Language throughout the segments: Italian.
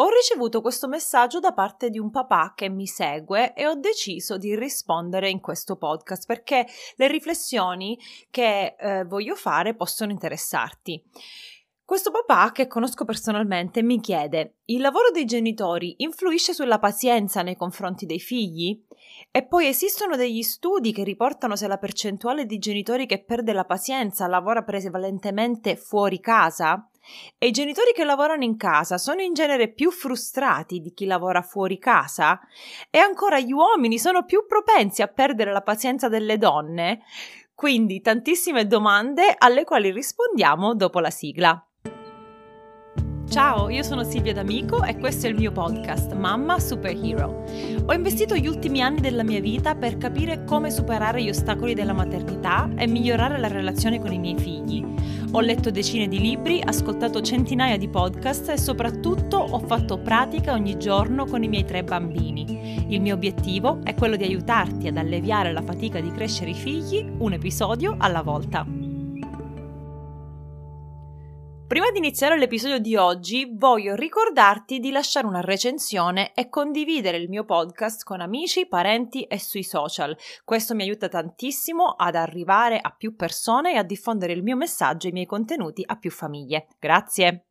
Ho ricevuto questo messaggio da parte di un papà che mi segue e ho deciso di rispondere in questo podcast perché le riflessioni che eh, voglio fare possono interessarti. Questo papà, che conosco personalmente, mi chiede: il lavoro dei genitori influisce sulla pazienza nei confronti dei figli? E poi esistono degli studi che riportano se la percentuale di genitori che perde la pazienza lavora prevalentemente fuori casa? E i genitori che lavorano in casa sono in genere più frustrati di chi lavora fuori casa? E ancora gli uomini sono più propensi a perdere la pazienza delle donne? Quindi tantissime domande alle quali rispondiamo dopo la sigla. Ciao, io sono Silvia D'Amico e questo è il mio podcast Mamma Superhero. Ho investito gli ultimi anni della mia vita per capire come superare gli ostacoli della maternità e migliorare la relazione con i miei figli. Ho letto decine di libri, ascoltato centinaia di podcast e soprattutto ho fatto pratica ogni giorno con i miei tre bambini. Il mio obiettivo è quello di aiutarti ad alleviare la fatica di crescere i figli un episodio alla volta. Prima di iniziare l'episodio di oggi voglio ricordarti di lasciare una recensione e condividere il mio podcast con amici, parenti e sui social. Questo mi aiuta tantissimo ad arrivare a più persone e a diffondere il mio messaggio e i miei contenuti a più famiglie. Grazie!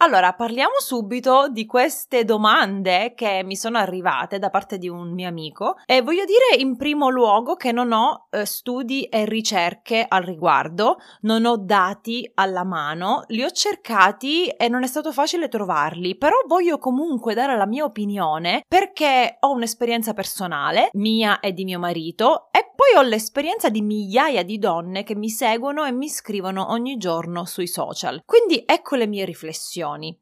Allora, parliamo subito di queste domande che mi sono arrivate da parte di un mio amico e voglio dire in primo luogo che non ho eh, studi e ricerche al riguardo, non ho dati alla mano, li ho cercati e non è stato facile trovarli, però voglio comunque dare la mia opinione perché ho un'esperienza personale, mia e di mio marito, e poi ho l'esperienza di migliaia di donne che mi seguono e mi scrivono ogni giorno sui social. Quindi ecco le mie riflessioni. azioni.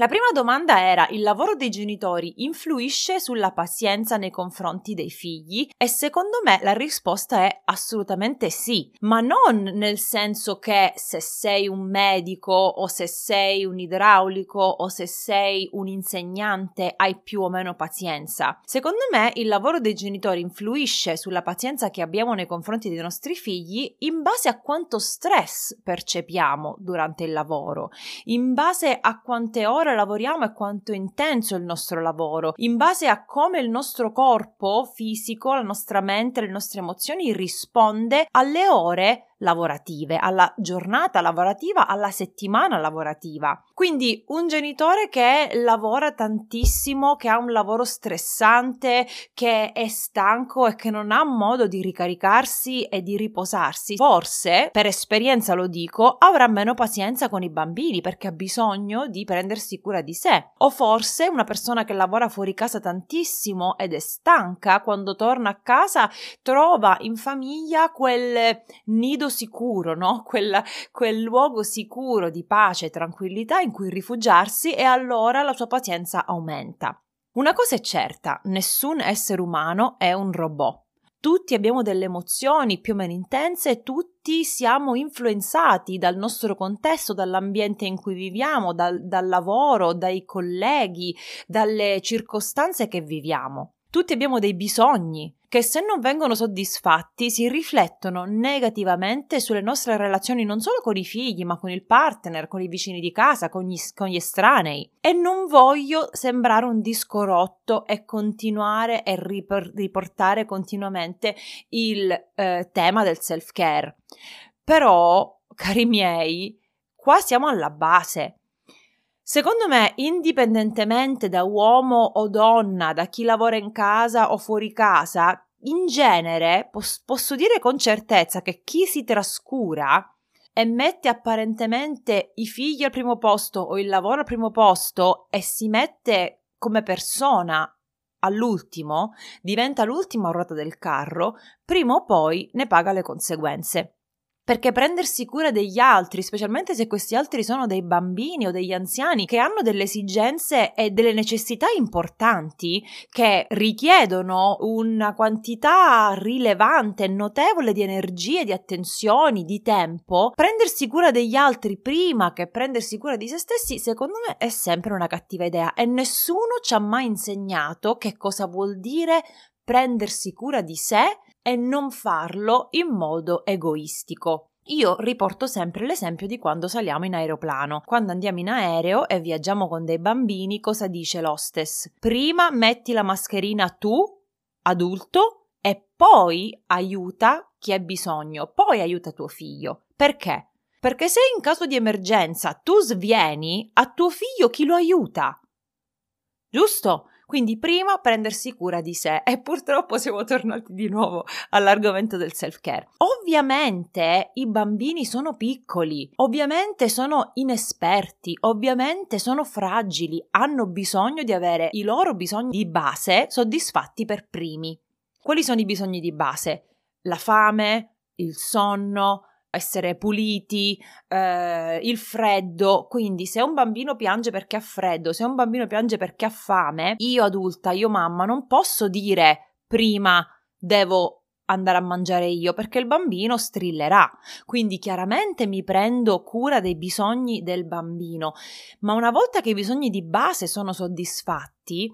La prima domanda era il lavoro dei genitori influisce sulla pazienza nei confronti dei figli e secondo me la risposta è assolutamente sì, ma non nel senso che se sei un medico o se sei un idraulico o se sei un insegnante hai più o meno pazienza. Secondo me il lavoro dei genitori influisce sulla pazienza che abbiamo nei confronti dei nostri figli in base a quanto stress percepiamo durante il lavoro, in base a quante ore ore lavoriamo e quanto è intenso il nostro lavoro, in base a come il nostro corpo fisico, la nostra mente, le nostre emozioni risponde alle ore lavorative, alla giornata lavorativa, alla settimana lavorativa. Quindi un genitore che lavora tantissimo, che ha un lavoro stressante, che è stanco e che non ha modo di ricaricarsi e di riposarsi, forse, per esperienza lo dico, avrà meno pazienza con i bambini perché ha bisogno di prendersi cura di sé. O forse una persona che lavora fuori casa tantissimo ed è stanca, quando torna a casa trova in famiglia quel nido sicuro, no? Quella, quel luogo sicuro di pace e tranquillità in cui rifugiarsi e allora la sua pazienza aumenta. Una cosa è certa, nessun essere umano è un robot. Tutti abbiamo delle emozioni più o meno intense tutti siamo influenzati dal nostro contesto, dall'ambiente in cui viviamo, dal, dal lavoro, dai colleghi, dalle circostanze che viviamo. Tutti abbiamo dei bisogni che se non vengono soddisfatti si riflettono negativamente sulle nostre relazioni non solo con i figli, ma con il partner, con i vicini di casa, con gli, con gli estranei. E non voglio sembrare un disco rotto e continuare e riportare continuamente il eh, tema del self-care. Però, cari miei, qua siamo alla base. Secondo me, indipendentemente da uomo o donna, da chi lavora in casa o fuori casa, in genere pos- posso dire con certezza che chi si trascura e mette apparentemente i figli al primo posto o il lavoro al primo posto e si mette come persona all'ultimo, diventa l'ultima ruota del carro, prima o poi ne paga le conseguenze perché prendersi cura degli altri, specialmente se questi altri sono dei bambini o degli anziani che hanno delle esigenze e delle necessità importanti che richiedono una quantità rilevante notevole di energie, di attenzioni, di tempo, prendersi cura degli altri prima che prendersi cura di se stessi, secondo me è sempre una cattiva idea. E nessuno ci ha mai insegnato che cosa vuol dire prendersi cura di sé e non farlo in modo egoistico. io riporto sempre l'esempio di quando saliamo in aeroplano. Quando andiamo in aereo e viaggiamo con dei bambini, cosa dice l'hostess? Prima metti la mascherina tu, adulto, e poi aiuta chi ha bisogno, poi aiuta tuo figlio. Perché? Perché se in caso di emergenza tu svieni, a tuo figlio chi lo aiuta? Giusto? Quindi prima prendersi cura di sé e purtroppo siamo tornati di nuovo all'argomento del self-care. Ovviamente i bambini sono piccoli, ovviamente sono inesperti, ovviamente sono fragili, hanno bisogno di avere i loro bisogni di base soddisfatti per primi. Quali sono i bisogni di base? La fame, il sonno, essere puliti, eh, il freddo. Quindi, se un bambino piange perché ha freddo, se un bambino piange perché ha fame, io adulta, io mamma, non posso dire prima devo andare a mangiare io perché il bambino strillerà. Quindi chiaramente mi prendo cura dei bisogni del bambino, ma una volta che i bisogni di base sono soddisfatti,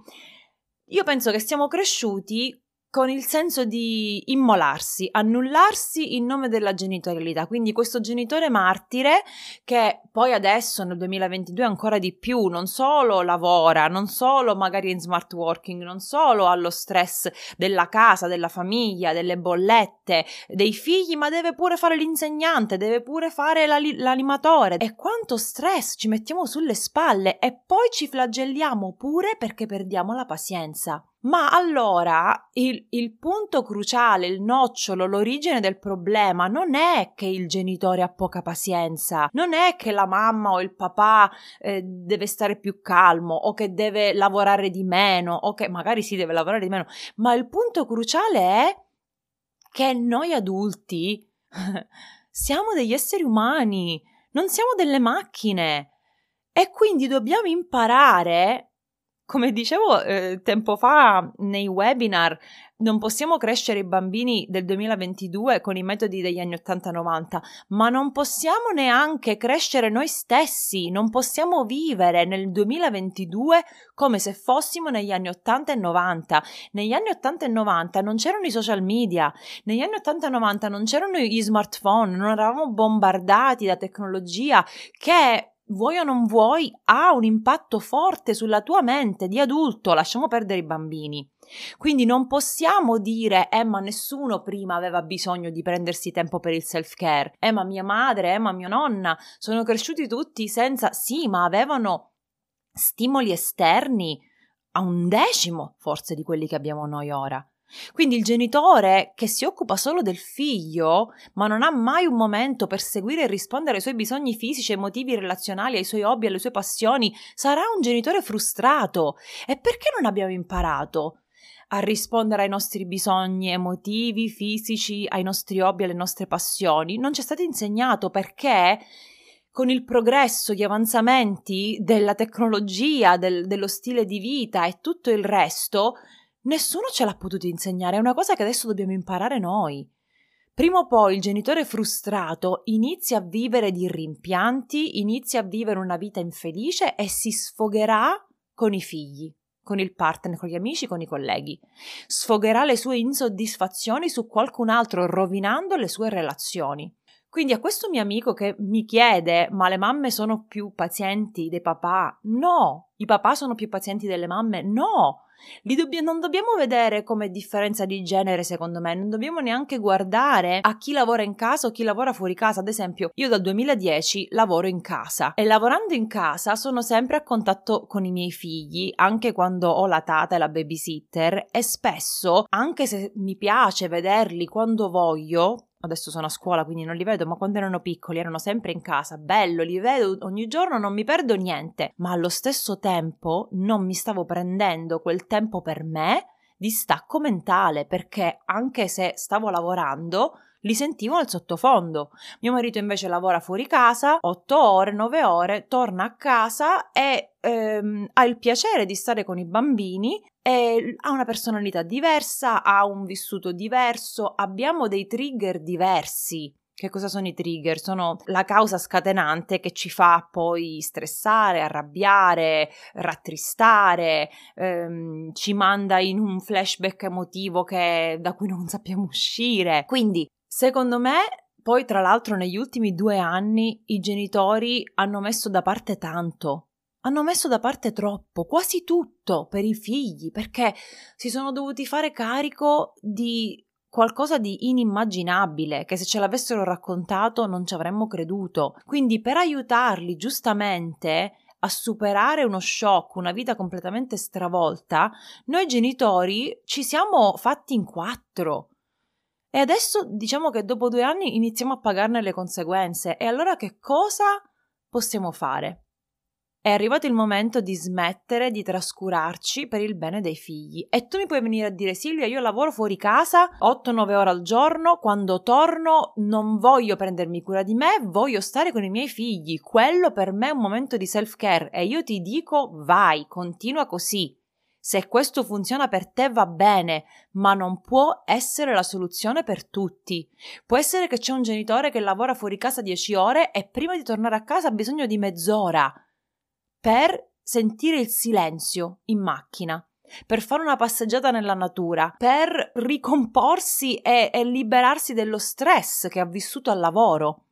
io penso che siamo cresciuti con il senso di immolarsi, annullarsi in nome della genitorialità. Quindi questo genitore martire che poi adesso nel 2022 ancora di più non solo lavora, non solo magari in smart working, non solo ha lo stress della casa, della famiglia, delle bollette, dei figli, ma deve pure fare l'insegnante, deve pure fare l'animatore. E quanto stress ci mettiamo sulle spalle e poi ci flagelliamo pure perché perdiamo la pazienza. Ma allora il, il, punto cruciale, il nocciolo, l'origine del problema non è che il genitore ha poca pazienza, non è che la mamma o il papà eh, deve stare più calmo o che deve lavorare di meno o che magari si deve lavorare di meno, ma il punto cruciale è che noi adulti siamo degli esseri umani, non siamo delle macchine e quindi dobbiamo imparare come dicevo eh, tempo fa nei webinar, non possiamo crescere i bambini del 2022 con i metodi degli anni 80-90, ma non possiamo neanche crescere noi stessi, non possiamo vivere nel 2022 come se fossimo negli anni 80 e 90. Negli anni 80 e 90 non c'erano i social media, negli anni 80 e 90 non c'erano gli smartphone, non eravamo bombardati da tecnologia che vuoi o non vuoi, ha un impatto forte sulla tua mente di adulto, lasciamo perdere i bambini. Quindi non possiamo dire, eh ma nessuno prima aveva bisogno di prendersi tempo per il self-care, eh ma mia madre, eh ma mia nonna, sono cresciuti tutti senza, sì, ma avevano stimoli esterni a un decimo forse di quelli che abbiamo noi ora. Quindi il genitore che si occupa solo del figlio, ma non ha mai un momento per seguire e rispondere ai suoi bisogni fisici, emotivi, relazionali, ai suoi hobby, alle sue passioni, sarà un genitore frustrato. E perché non abbiamo imparato? a rispondere ai nostri bisogni emotivi, fisici, ai nostri hobby, alle nostre passioni, non ci è stato insegnato perché con il progresso, gli avanzamenti della tecnologia, del, dello stile di vita e tutto il resto, Nessuno ce l'ha potuto insegnare, è una cosa che adesso dobbiamo imparare noi. Prima o poi il genitore frustrato inizia a vivere di rimpianti, inizia a vivere una vita infelice e si sfogherà con i figli, con il partner, con gli amici, con i colleghi. Sfogherà le sue insoddisfazioni su qualcun altro, rovinando le sue relazioni. Quindi a questo mio amico che mi chiede: ma le mamme sono più pazienti dei papà? No, i papà sono più pazienti delle mamme? No, Dobb- non dobbiamo vedere come differenza di genere, secondo me, non dobbiamo neanche guardare a chi lavora in casa o chi lavora fuori casa. Ad esempio, io dal 2010 lavoro in casa e lavorando in casa sono sempre a contatto con i miei figli, anche quando ho la tata e la babysitter e spesso, anche se mi piace vederli quando voglio, adesso sono a scuola quindi non li vedo, ma quando erano piccoli erano sempre in casa, bello, li vedo ogni giorno, non mi perdo niente, ma allo stesso tempo non mi stavo prendendo quel tempo per me di stacco mentale perché anche se stavo lavorando li sentivo nel sottofondo. Mio marito invece lavora fuori casa 8 ore, 9 ore, torna a casa e ehm, ha il piacere di stare con i bambini e ha una personalità diversa, ha un vissuto diverso, abbiamo dei trigger diversi. Che cosa sono i trigger? Sono la causa scatenante che ci fa poi stressare, arrabbiare, rattristare, ehm, ci manda in un flashback emotivo che, da cui non sappiamo uscire. Quindi Secondo me Poi, tra l'altro, negli ultimi due anni i genitori hanno messo da parte tanto. Hanno messo da parte troppo, quasi tutto per i figli, perché si sono dovuti fare carico di qualcosa di inimmaginabile, che se ce l'avessero raccontato non ci avremmo creduto. Quindi, per aiutarli giustamente a superare uno shock, una vita completamente stravolta, noi genitori ci siamo fatti in quattro. E adesso diciamo che dopo due anni iniziamo a pagarne le conseguenze. E allora che cosa possiamo fare? È arrivato il momento di smettere di trascurarci per il bene dei figli. E tu mi puoi venire a dire Silvia, io lavoro fuori casa 8-9 ore al giorno, quando torno non voglio prendermi cura di me, voglio stare con i miei figli. Quello per me è un momento di self-care e io ti dico vai, continua così. Se questo funziona per te va bene, ma non può essere la soluzione per tutti. Può essere che c'è un genitore che lavora fuori casa 10 ore e prima di tornare a casa ha bisogno di mezz'ora per sentire il silenzio in macchina, per fare una passeggiata nella natura, per ricomporsi e, e liberarsi dello stress che ha vissuto al lavoro.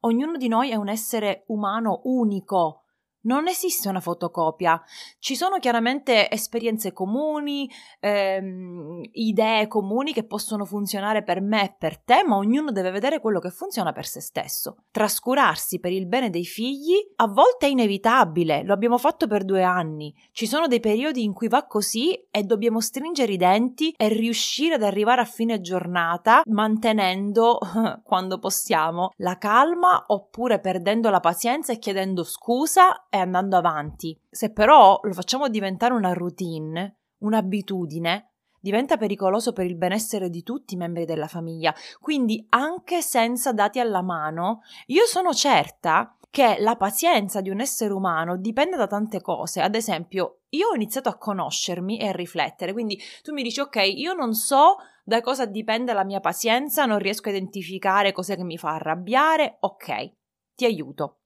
Ognuno di noi è un essere umano unico, non esiste una fotocopia. Ci sono chiaramente esperienze comuni, ehm, idee comuni che possono funzionare per me e per te, ma ognuno deve vedere quello che funziona per se stesso. Trascurarsi per il bene dei figli a volte è inevitabile, lo abbiamo fatto per due anni. Ci sono dei periodi in cui va così e dobbiamo stringere i denti e riuscire ad arrivare a fine giornata mantenendo, quando possiamo, la calma oppure perdendo la pazienza e chiedendo scusa e andando avanti. Se però lo facciamo diventare una routine, un'abitudine, diventa pericoloso per il benessere di tutti i membri della famiglia. Quindi, anche senza dati alla mano, io sono certa che la pazienza di un essere umano dipende da tante cose. Ad esempio, io ho iniziato a conoscermi e a riflettere, quindi tu mi dici ok, io non so da cosa dipende la mia pazienza, non riesco a identificare cos'è che mi fa arrabbiare, ok, ti aiuto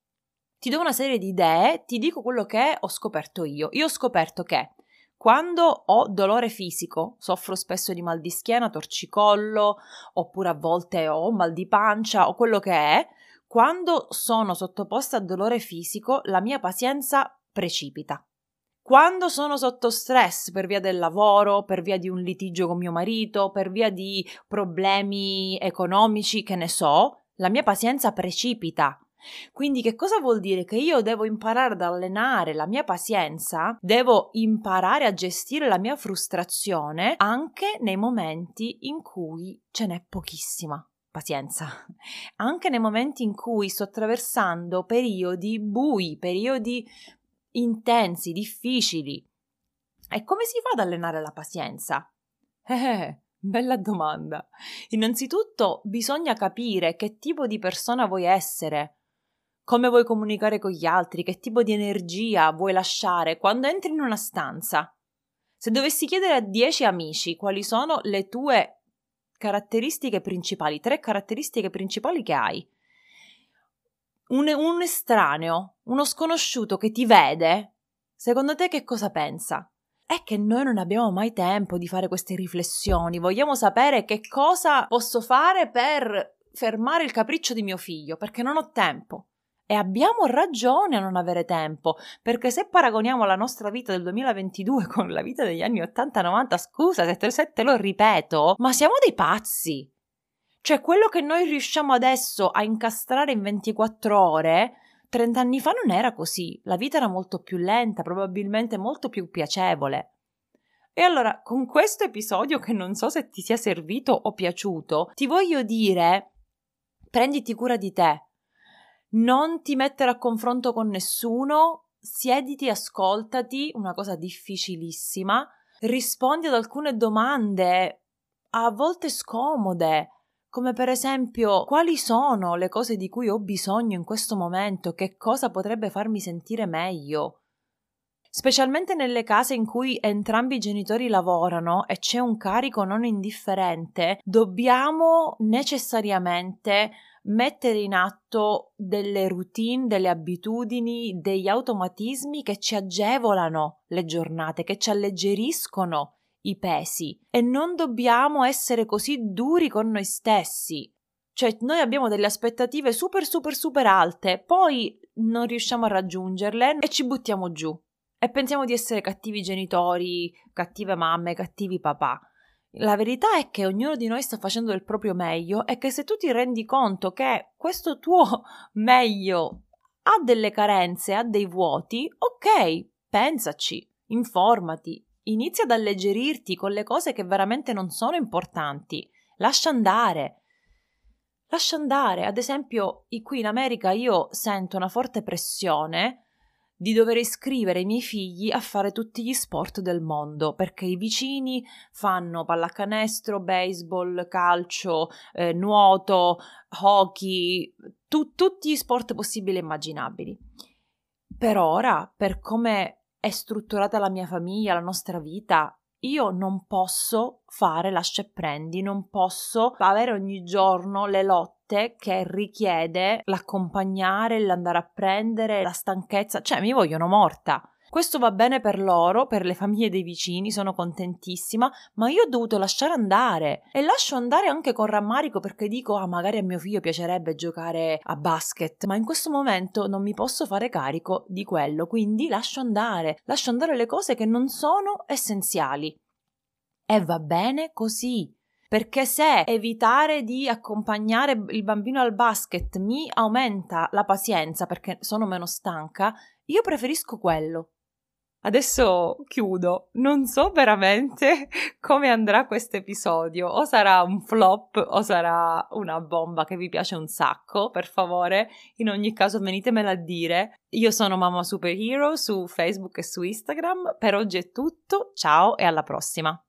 ti do una serie di idee, ti dico quello che ho scoperto io. Io ho scoperto che quando ho dolore fisico, soffro spesso di mal di schiena, torcicollo, oppure a volte ho mal di pancia o quello che è, quando sono sottoposta a dolore fisico, la mia pazienza precipita. Quando sono sotto stress per via del lavoro, per via di un litigio con mio marito, per via di problemi economici, che ne so, la mia pazienza precipita quindi che cosa vuol dire? Che io devo imparare ad allenare la mia pazienza, devo imparare a gestire la mia frustrazione anche nei momenti in cui ce n'è pochissima pazienza, anche nei momenti in cui sto attraversando periodi bui, periodi intensi, difficili. E come si fa ad allenare la pazienza? Eh, bella domanda. Innanzitutto bisogna capire che tipo di persona vuoi essere, come vuoi comunicare con gli altri, che tipo di energia vuoi lasciare quando entri in una stanza. Se dovessi chiedere a dieci amici quali sono le tue caratteristiche principali, tre caratteristiche principali che hai, un, un estraneo, uno sconosciuto che ti vede, secondo te che cosa pensa? È che noi non abbiamo mai tempo di fare queste riflessioni, vogliamo sapere che cosa posso fare per fermare il capriccio di mio figlio, perché non ho tempo. E abbiamo ragione a non avere tempo, perché se paragoniamo la nostra vita del 2022 con la vita degli anni 80-90, scusa se, te lo ripeto, ma siamo dei pazzi. Cioè, quello che noi riusciamo adesso a incastrare in 24 ore, 30 anni fa non era così. La vita era molto più lenta, probabilmente molto più piacevole. E allora, con questo episodio, che non so se ti sia servito o piaciuto, ti voglio dire: prenditi cura di te, non ti mettere a confronto con nessuno, siediti, ascoltati, una cosa difficilissima, rispondi ad alcune domande a volte scomode, come per esempio quali sono le cose di cui ho bisogno in questo momento, che cosa potrebbe farmi sentire meglio. Specialmente nelle case in cui entrambi i genitori lavorano e c'è un carico non indifferente, dobbiamo necessariamente mettere in atto delle routine, delle abitudini, degli automatismi che ci agevolano le giornate, che ci alleggeriscono i pesi e non dobbiamo essere così duri con noi stessi. Cioè, noi abbiamo delle aspettative super, super, super alte, poi non riusciamo a raggiungerle e ci buttiamo giù. E pensiamo di essere cattivi genitori, cattive mamme, cattivi papà. La verità è che ognuno di noi sta facendo il proprio meglio e che se tu ti rendi conto che questo tuo meglio ha delle carenze, ha dei vuoti, ok, pensaci, informati, inizia ad alleggerirti con le cose che veramente non sono importanti. Lascia andare. Lascia andare. Ad esempio, qui in America io sento una forte pressione di dover iscrivere i miei figli a fare tutti gli sport del mondo perché i vicini fanno pallacanestro, baseball, calcio, eh, nuoto, hockey, tu, tutti gli sport possibili e immaginabili. Per ora, per come è strutturata la mia famiglia, la nostra vita, io non posso fare lascia e prendi, non posso avere ogni giorno le lotte che richiede l'accompagnare, l'andare a prendere, la stanchezza, cioè mi vogliono morta. Questo va bene per loro, per le famiglie dei vicini, sono contentissima, ma io ho dovuto lasciare andare e lascio andare anche con rammarico perché dico ah magari a mio figlio piacerebbe giocare a basket, ma in questo momento non mi posso fare carico di quello, quindi lascio andare, lascio andare le cose che non sono essenziali. E va bene così. Perché se evitare di accompagnare il bambino al basket mi aumenta la pazienza perché sono meno stanca, io preferisco quello. Adesso chiudo, non so veramente come andrà questo episodio, o sarà un flop o sarà una bomba che vi piace un sacco, per favore, in ogni caso venitemela a dire. Io sono Mamma Superhero su Facebook e su Instagram, per oggi è tutto, ciao e alla prossima!